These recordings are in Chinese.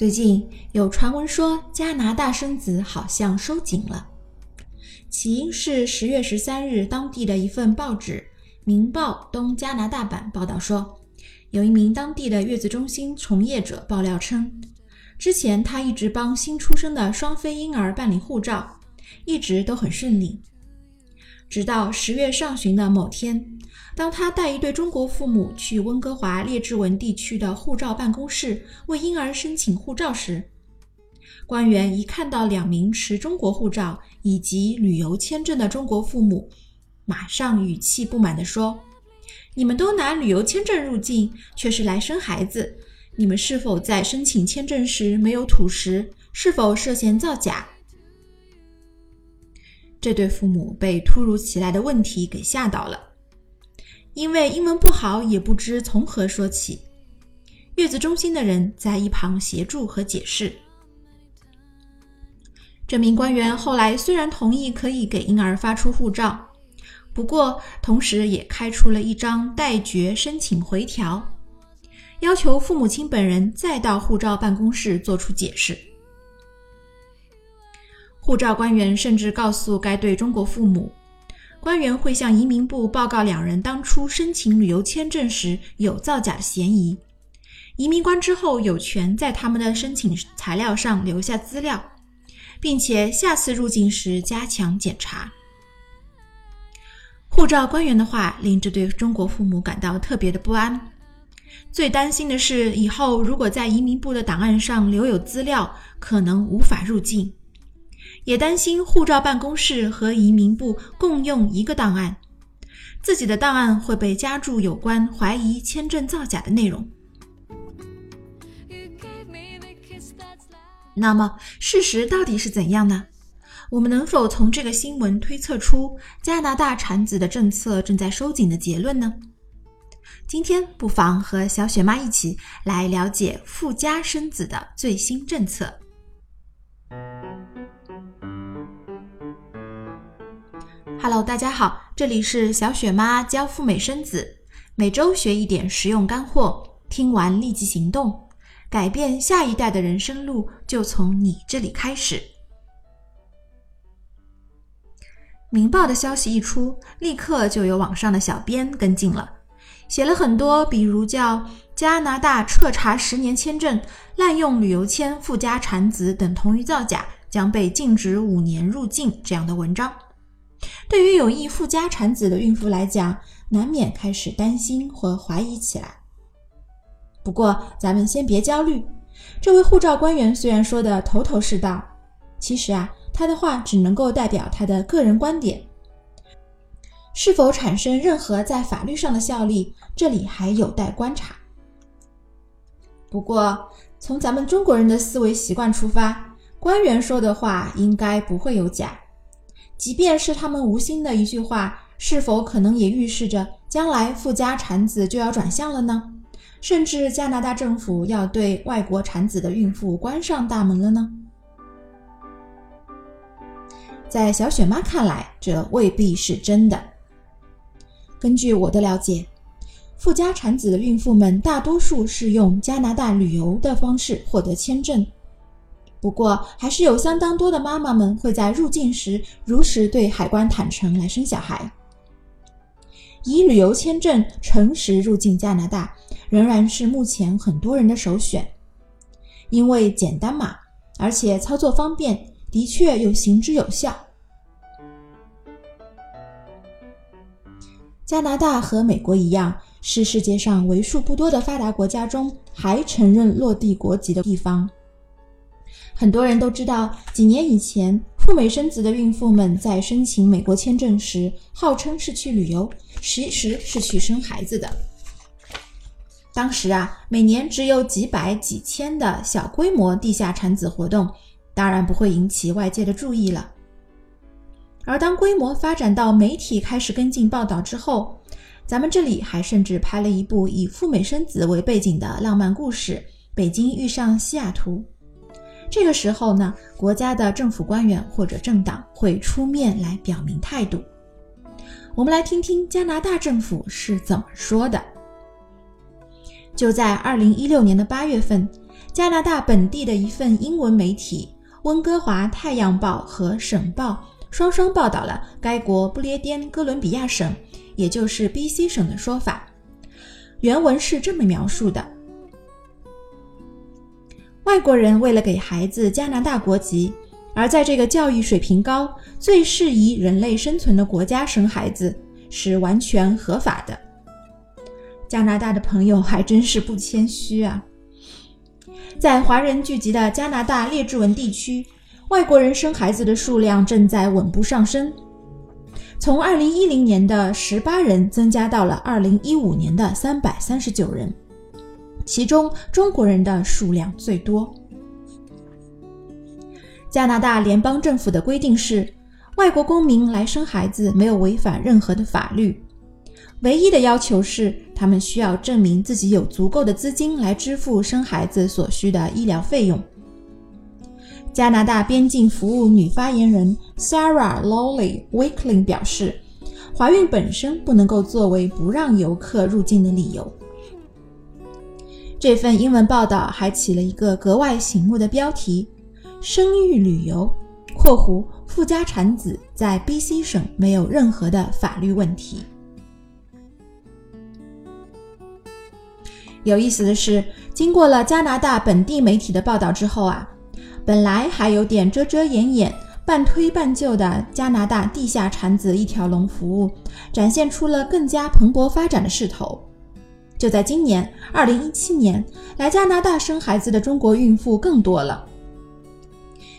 最近有传闻说加拿大生子好像收紧了，起因是十月十三日当地的一份报纸《明报东加拿大版》报道说，有一名当地的月子中心从业者爆料称，之前他一直帮新出生的双非婴儿办理护照，一直都很顺利，直到十月上旬的某天。当他带一对中国父母去温哥华列治文地区的护照办公室为婴儿申请护照时，官员一看到两名持中国护照以及旅游签证的中国父母，马上语气不满地说：“你们都拿旅游签证入境，却是来生孩子，你们是否在申请签证时没有吐实？是否涉嫌造假？”这对父母被突如其来的问题给吓到了。因为英文不好，也不知从何说起。月子中心的人在一旁协助和解释。这名官员后来虽然同意可以给婴儿发出护照，不过同时也开出了一张待决申请回条，要求父母亲本人再到护照办公室做出解释。护照官员甚至告诉该对中国父母。官员会向移民部报告两人当初申请旅游签证时有造假的嫌疑。移民官之后有权在他们的申请材料上留下资料，并且下次入境时加强检查。护照官员的话令这对中国父母感到特别的不安，最担心的是以后如果在移民部的档案上留有资料，可能无法入境。也担心护照办公室和移民部共用一个档案，自己的档案会被加注有关怀疑签证造假的内容。那么，事实到底是怎样呢？我们能否从这个新闻推测出加拿大产子的政策正在收紧的结论呢？今天不妨和小雪妈一起来了解富家生子的最新政策。Hello，大家好，这里是小雪妈教富美生子，每周学一点实用干货，听完立即行动，改变下一代的人生路就从你这里开始。《明报》的消息一出，立刻就有网上的小编跟进了，写了很多，比如叫加拿大彻查十年签证滥用旅游签附加产子等同于造假，将被禁止五年入境这样的文章。对于有意附加产子的孕妇来讲，难免开始担心或怀疑起来。不过，咱们先别焦虑。这位护照官员虽然说的头头是道，其实啊，他的话只能够代表他的个人观点，是否产生任何在法律上的效力，这里还有待观察。不过，从咱们中国人的思维习惯出发，官员说的话应该不会有假。即便是他们无心的一句话，是否可能也预示着将来富家产子就要转向了呢？甚至加拿大政府要对外国产子的孕妇关上大门了呢？在小雪妈看来，这未必是真的。根据我的了解，富家产子的孕妇们大多数是用加拿大旅游的方式获得签证。不过，还是有相当多的妈妈们会在入境时如实对海关坦诚来生小孩。以旅游签证诚实入境加拿大，仍然是目前很多人的首选，因为简单嘛，而且操作方便，的确又行之有效。加拿大和美国一样，是世界上为数不多的发达国家中还承认落地国籍的地方。很多人都知道，几年以前赴美生子的孕妇们在申请美国签证时，号称是去旅游，其实是去生孩子的。当时啊，每年只有几百几千的小规模地下产子活动，当然不会引起外界的注意了。而当规模发展到媒体开始跟进报道之后，咱们这里还甚至拍了一部以赴美生子为背景的浪漫故事《北京遇上西雅图》。这个时候呢，国家的政府官员或者政党会出面来表明态度。我们来听听加拿大政府是怎么说的。就在二零一六年的八月份，加拿大本地的一份英文媒体《温哥华太阳报》和《省报》双双报道了该国不列颠哥伦比亚省，也就是 B.C 省的说法。原文是这么描述的：外国人为了给孩子加拿大国籍，而在这个教育水平高、最适宜人类生存的国家生孩子，是完全合法的。加拿大的朋友还真是不谦虚啊！在华人聚集的加拿大列治文地区，外国人生孩子的数量正在稳步上升，从2010年的18人增加到了2015年的339人，其中中国人的数量最多。加拿大联邦政府的规定是，外国公民来生孩子没有违反任何的法律。唯一的要求是，他们需要证明自己有足够的资金来支付生孩子所需的医疗费用。加拿大边境服务女发言人 Sarah Lawley Wakeling 表示，怀孕本身不能够作为不让游客入境的理由。这份英文报道还起了一个格外醒目的标题：“生育旅游（括弧富家产子在 BC 省没有任何的法律问题）。”有意思的是，经过了加拿大本地媒体的报道之后啊，本来还有点遮遮掩掩、半推半就的加拿大地下产子一条龙服务，展现出了更加蓬勃发展的势头。就在今年，二零一七年，来加拿大生孩子的中国孕妇更多了。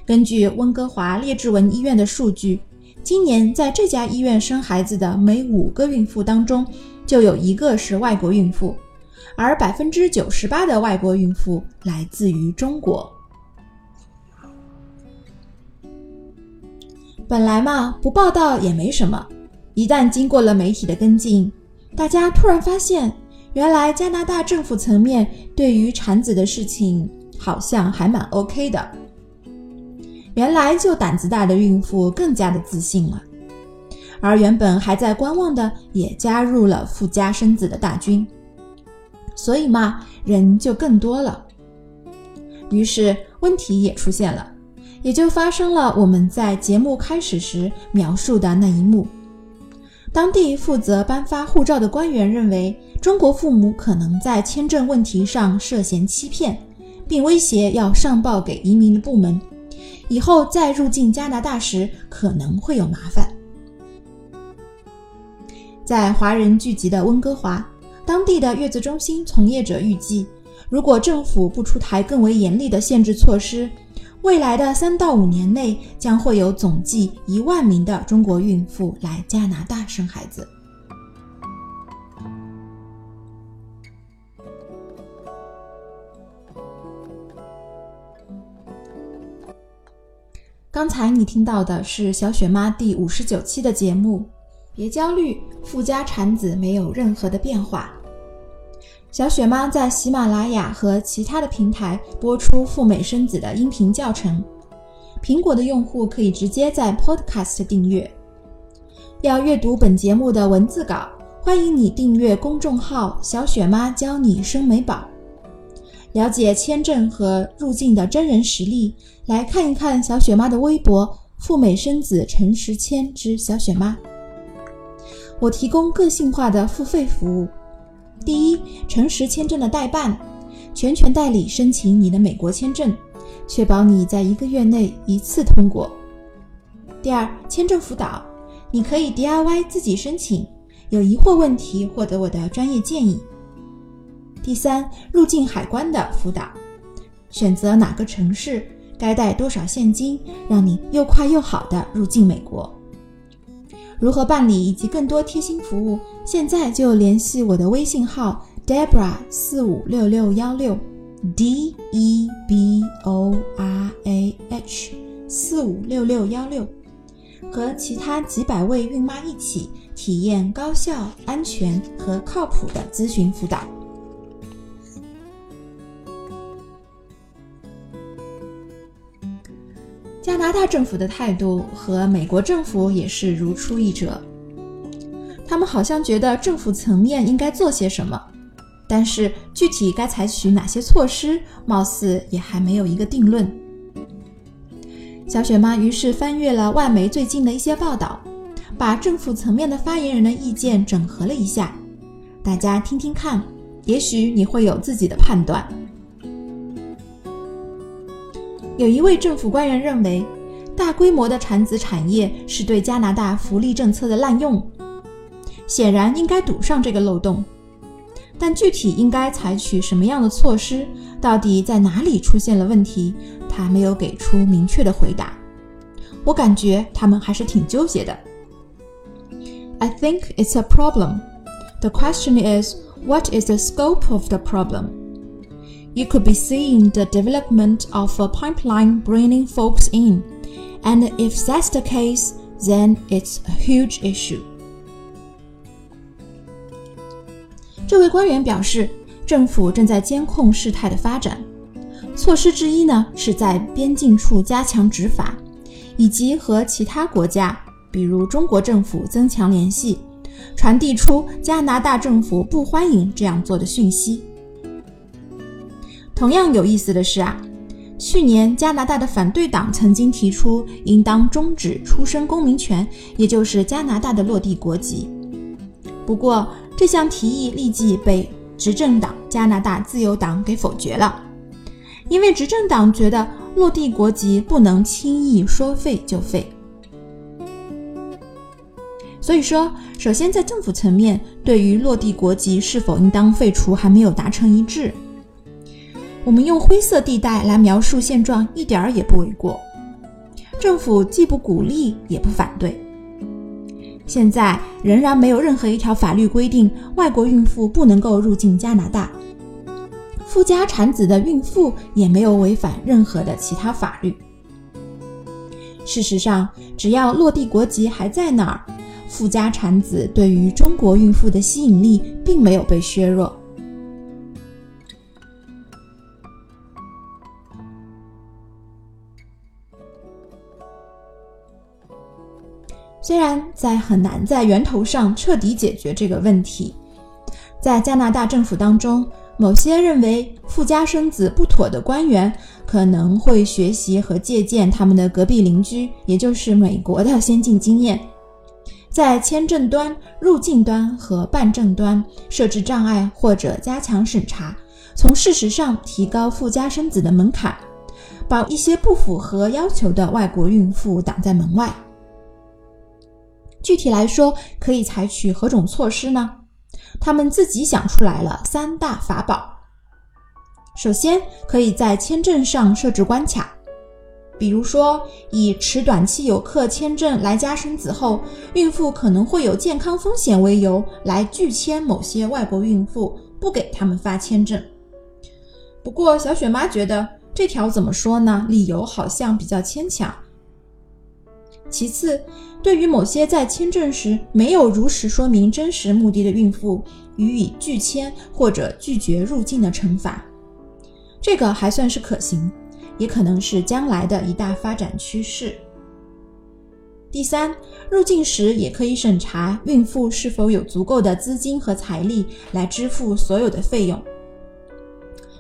根据温哥华列治文医院的数据，今年在这家医院生孩子的每五个孕妇当中，就有一个是外国孕妇。而百分之九十八的外国孕妇来自于中国。本来嘛，不报道也没什么。一旦经过了媒体的跟进，大家突然发现，原来加拿大政府层面对于产子的事情好像还蛮 OK 的。原来就胆子大的孕妇更加的自信了，而原本还在观望的也加入了富家生子的大军。所以嘛，人就更多了，于是问题也出现了，也就发生了我们在节目开始时描述的那一幕。当地负责颁发护照的官员认为，中国父母可能在签证问题上涉嫌欺骗，并威胁要上报给移民的部门，以后再入境加拿大时可能会有麻烦。在华人聚集的温哥华。当地的月子中心从业者预计，如果政府不出台更为严厉的限制措施，未来的三到五年内将会有总计一万名的中国孕妇来加拿大生孩子。刚才你听到的是小雪妈第五十九期的节目。别焦虑，富家产子没有任何的变化。小雪妈在喜马拉雅和其他的平台播出赴美生子的音频教程，苹果的用户可以直接在 Podcast 订阅。要阅读本节目的文字稿，欢迎你订阅公众号“小雪妈教你生美宝”，了解签证和入境的真人实例。来看一看小雪妈的微博“赴美生子陈时谦之小雪妈”。我提供个性化的付费服务：第一，诚实签证的代办，全权代理申请你的美国签证，确保你在一个月内一次通过；第二，签证辅导，你可以 DIY 自己申请，有疑惑问题获得我的专业建议；第三，入境海关的辅导，选择哪个城市，该带多少现金，让你又快又好的入境美国。如何办理以及更多贴心服务，现在就联系我的微信号 Debra 四五六六幺六 D E B O R A H 四五六六幺六，和其他几百位孕妈一起体验高效、安全和靠谱的咨询辅导。加拿大政府的态度和美国政府也是如出一辙。他们好像觉得政府层面应该做些什么，但是具体该采取哪些措施，貌似也还没有一个定论。小雪妈于是翻阅了外媒最近的一些报道，把政府层面的发言人的意见整合了一下，大家听听看，也许你会有自己的判断。有一位政府官员认为，大规模的产子产业是对加拿大福利政策的滥用，显然应该堵上这个漏洞。但具体应该采取什么样的措施，到底在哪里出现了问题，他没有给出明确的回答。我感觉他们还是挺纠结的。I think it's a problem. The question is, what is the scope of the problem? You could be seeing the development of a pipeline bringing folks in, and if that's the case, then it's a huge issue. 这位官员表示，政府正在监控事态的发展。措施之一呢，是在边境处加强执法，以及和其他国家，比如中国政府增强联系，传递出加拿大政府不欢迎这样做的讯息。同样有意思的是啊，去年加拿大的反对党曾经提出应当终止出生公民权，也就是加拿大的落地国籍。不过，这项提议立即被执政党加拿大自由党给否决了，因为执政党觉得落地国籍不能轻易说废就废。所以说，首先在政府层面，对于落地国籍是否应当废除还没有达成一致。我们用灰色地带来描述现状，一点儿也不为过。政府既不鼓励，也不反对。现在仍然没有任何一条法律规定外国孕妇不能够入境加拿大，富家产子的孕妇也没有违反任何的其他法律。事实上，只要落地国籍还在那儿，富家产子对于中国孕妇的吸引力并没有被削弱。虽然在很难在源头上彻底解决这个问题，在加拿大政府当中，某些认为富家生子不妥的官员可能会学习和借鉴他们的隔壁邻居，也就是美国的先进经验，在签证端、入境端和办证端设置障碍或者加强审查，从事实上提高富家生子的门槛，把一些不符合要求的外国孕妇挡在门外。具体来说，可以采取何种措施呢？他们自己想出来了三大法宝。首先，可以在签证上设置关卡，比如说以持短期游客签证来加生子后，孕妇可能会有健康风险为由来拒签某些外国孕妇，不给他们发签证。不过，小雪妈觉得这条怎么说呢？理由好像比较牵强。其次，对于某些在签证时没有如实说明真实目的的孕妇，予以拒签或者拒绝入境的惩罚，这个还算是可行，也可能是将来的一大发展趋势。第三，入境时也可以审查孕妇是否有足够的资金和财力来支付所有的费用，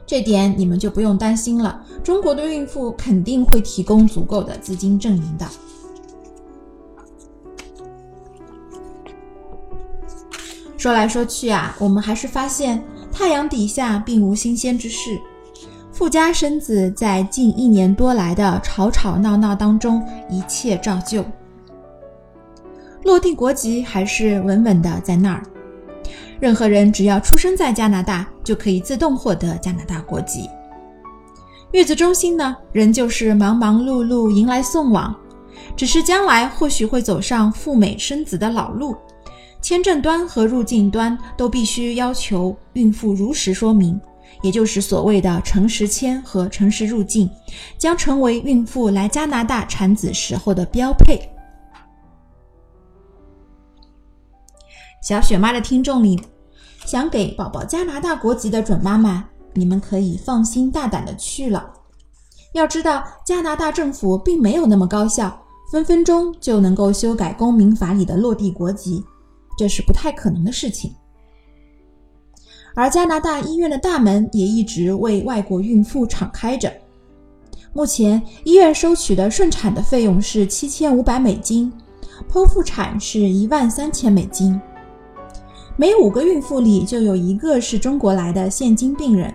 这点你们就不用担心了，中国的孕妇肯定会提供足够的资金证明的。说来说去啊，我们还是发现太阳底下并无新鲜之事。富家生子在近一年多来的吵吵闹闹当中，一切照旧。落地国籍还是稳稳的在那儿，任何人只要出生在加拿大，就可以自动获得加拿大国籍。月子中心呢，仍旧是忙忙碌碌迎来送往，只是将来或许会走上赴美生子的老路。签证端和入境端都必须要求孕妇如实说明，也就是所谓的诚实签和诚实入境，将成为孕妇来加拿大产子时候的标配。小雪妈的听众里，想给宝宝加拿大国籍的准妈妈，你们可以放心大胆的去了。要知道，加拿大政府并没有那么高效，分分钟就能够修改公民法里的落地国籍。这是不太可能的事情，而加拿大医院的大门也一直为外国孕妇敞开着。目前，医院收取的顺产的费用是七千五百美金，剖腹产是一万三千美金。每五个孕妇里就有一个是中国来的现金病人。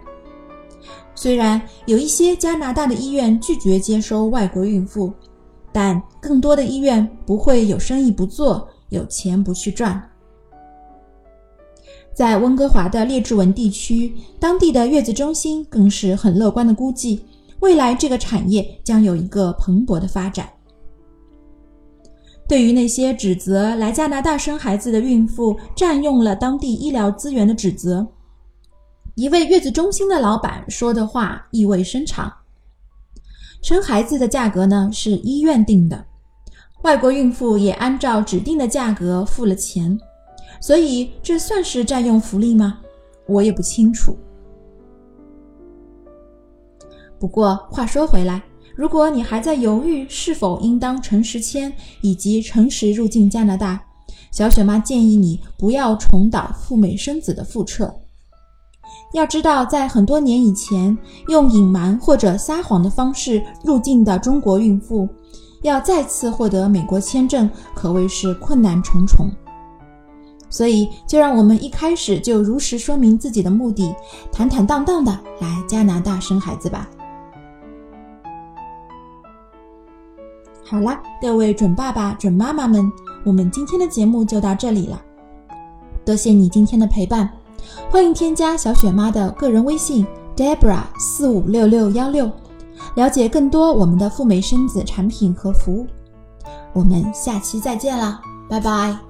虽然有一些加拿大的医院拒绝接收外国孕妇，但更多的医院不会有生意不做，有钱不去赚。在温哥华的列治文地区，当地的月子中心更是很乐观的估计，未来这个产业将有一个蓬勃的发展。对于那些指责来加拿大生孩子的孕妇占用了当地医疗资源的指责，一位月子中心的老板说的话意味深长：生孩子的价格呢是医院定的，外国孕妇也按照指定的价格付了钱。所以这算是占用福利吗？我也不清楚。不过话说回来，如果你还在犹豫是否应当诚实签以及诚实入境加拿大，小雪妈建议你不要重蹈赴美生子的覆辙。要知道，在很多年以前，用隐瞒或者撒谎的方式入境的中国孕妇，要再次获得美国签证，可谓是困难重重。所以，就让我们一开始就如实说明自己的目的，坦坦荡荡的来加拿大生孩子吧。好了，各位准爸爸、准妈妈们，我们今天的节目就到这里了。多谢你今天的陪伴，欢迎添加小雪妈的个人微信 Debra 四五六六幺六，了解更多我们的赴美生子产品和服务。我们下期再见了，拜拜。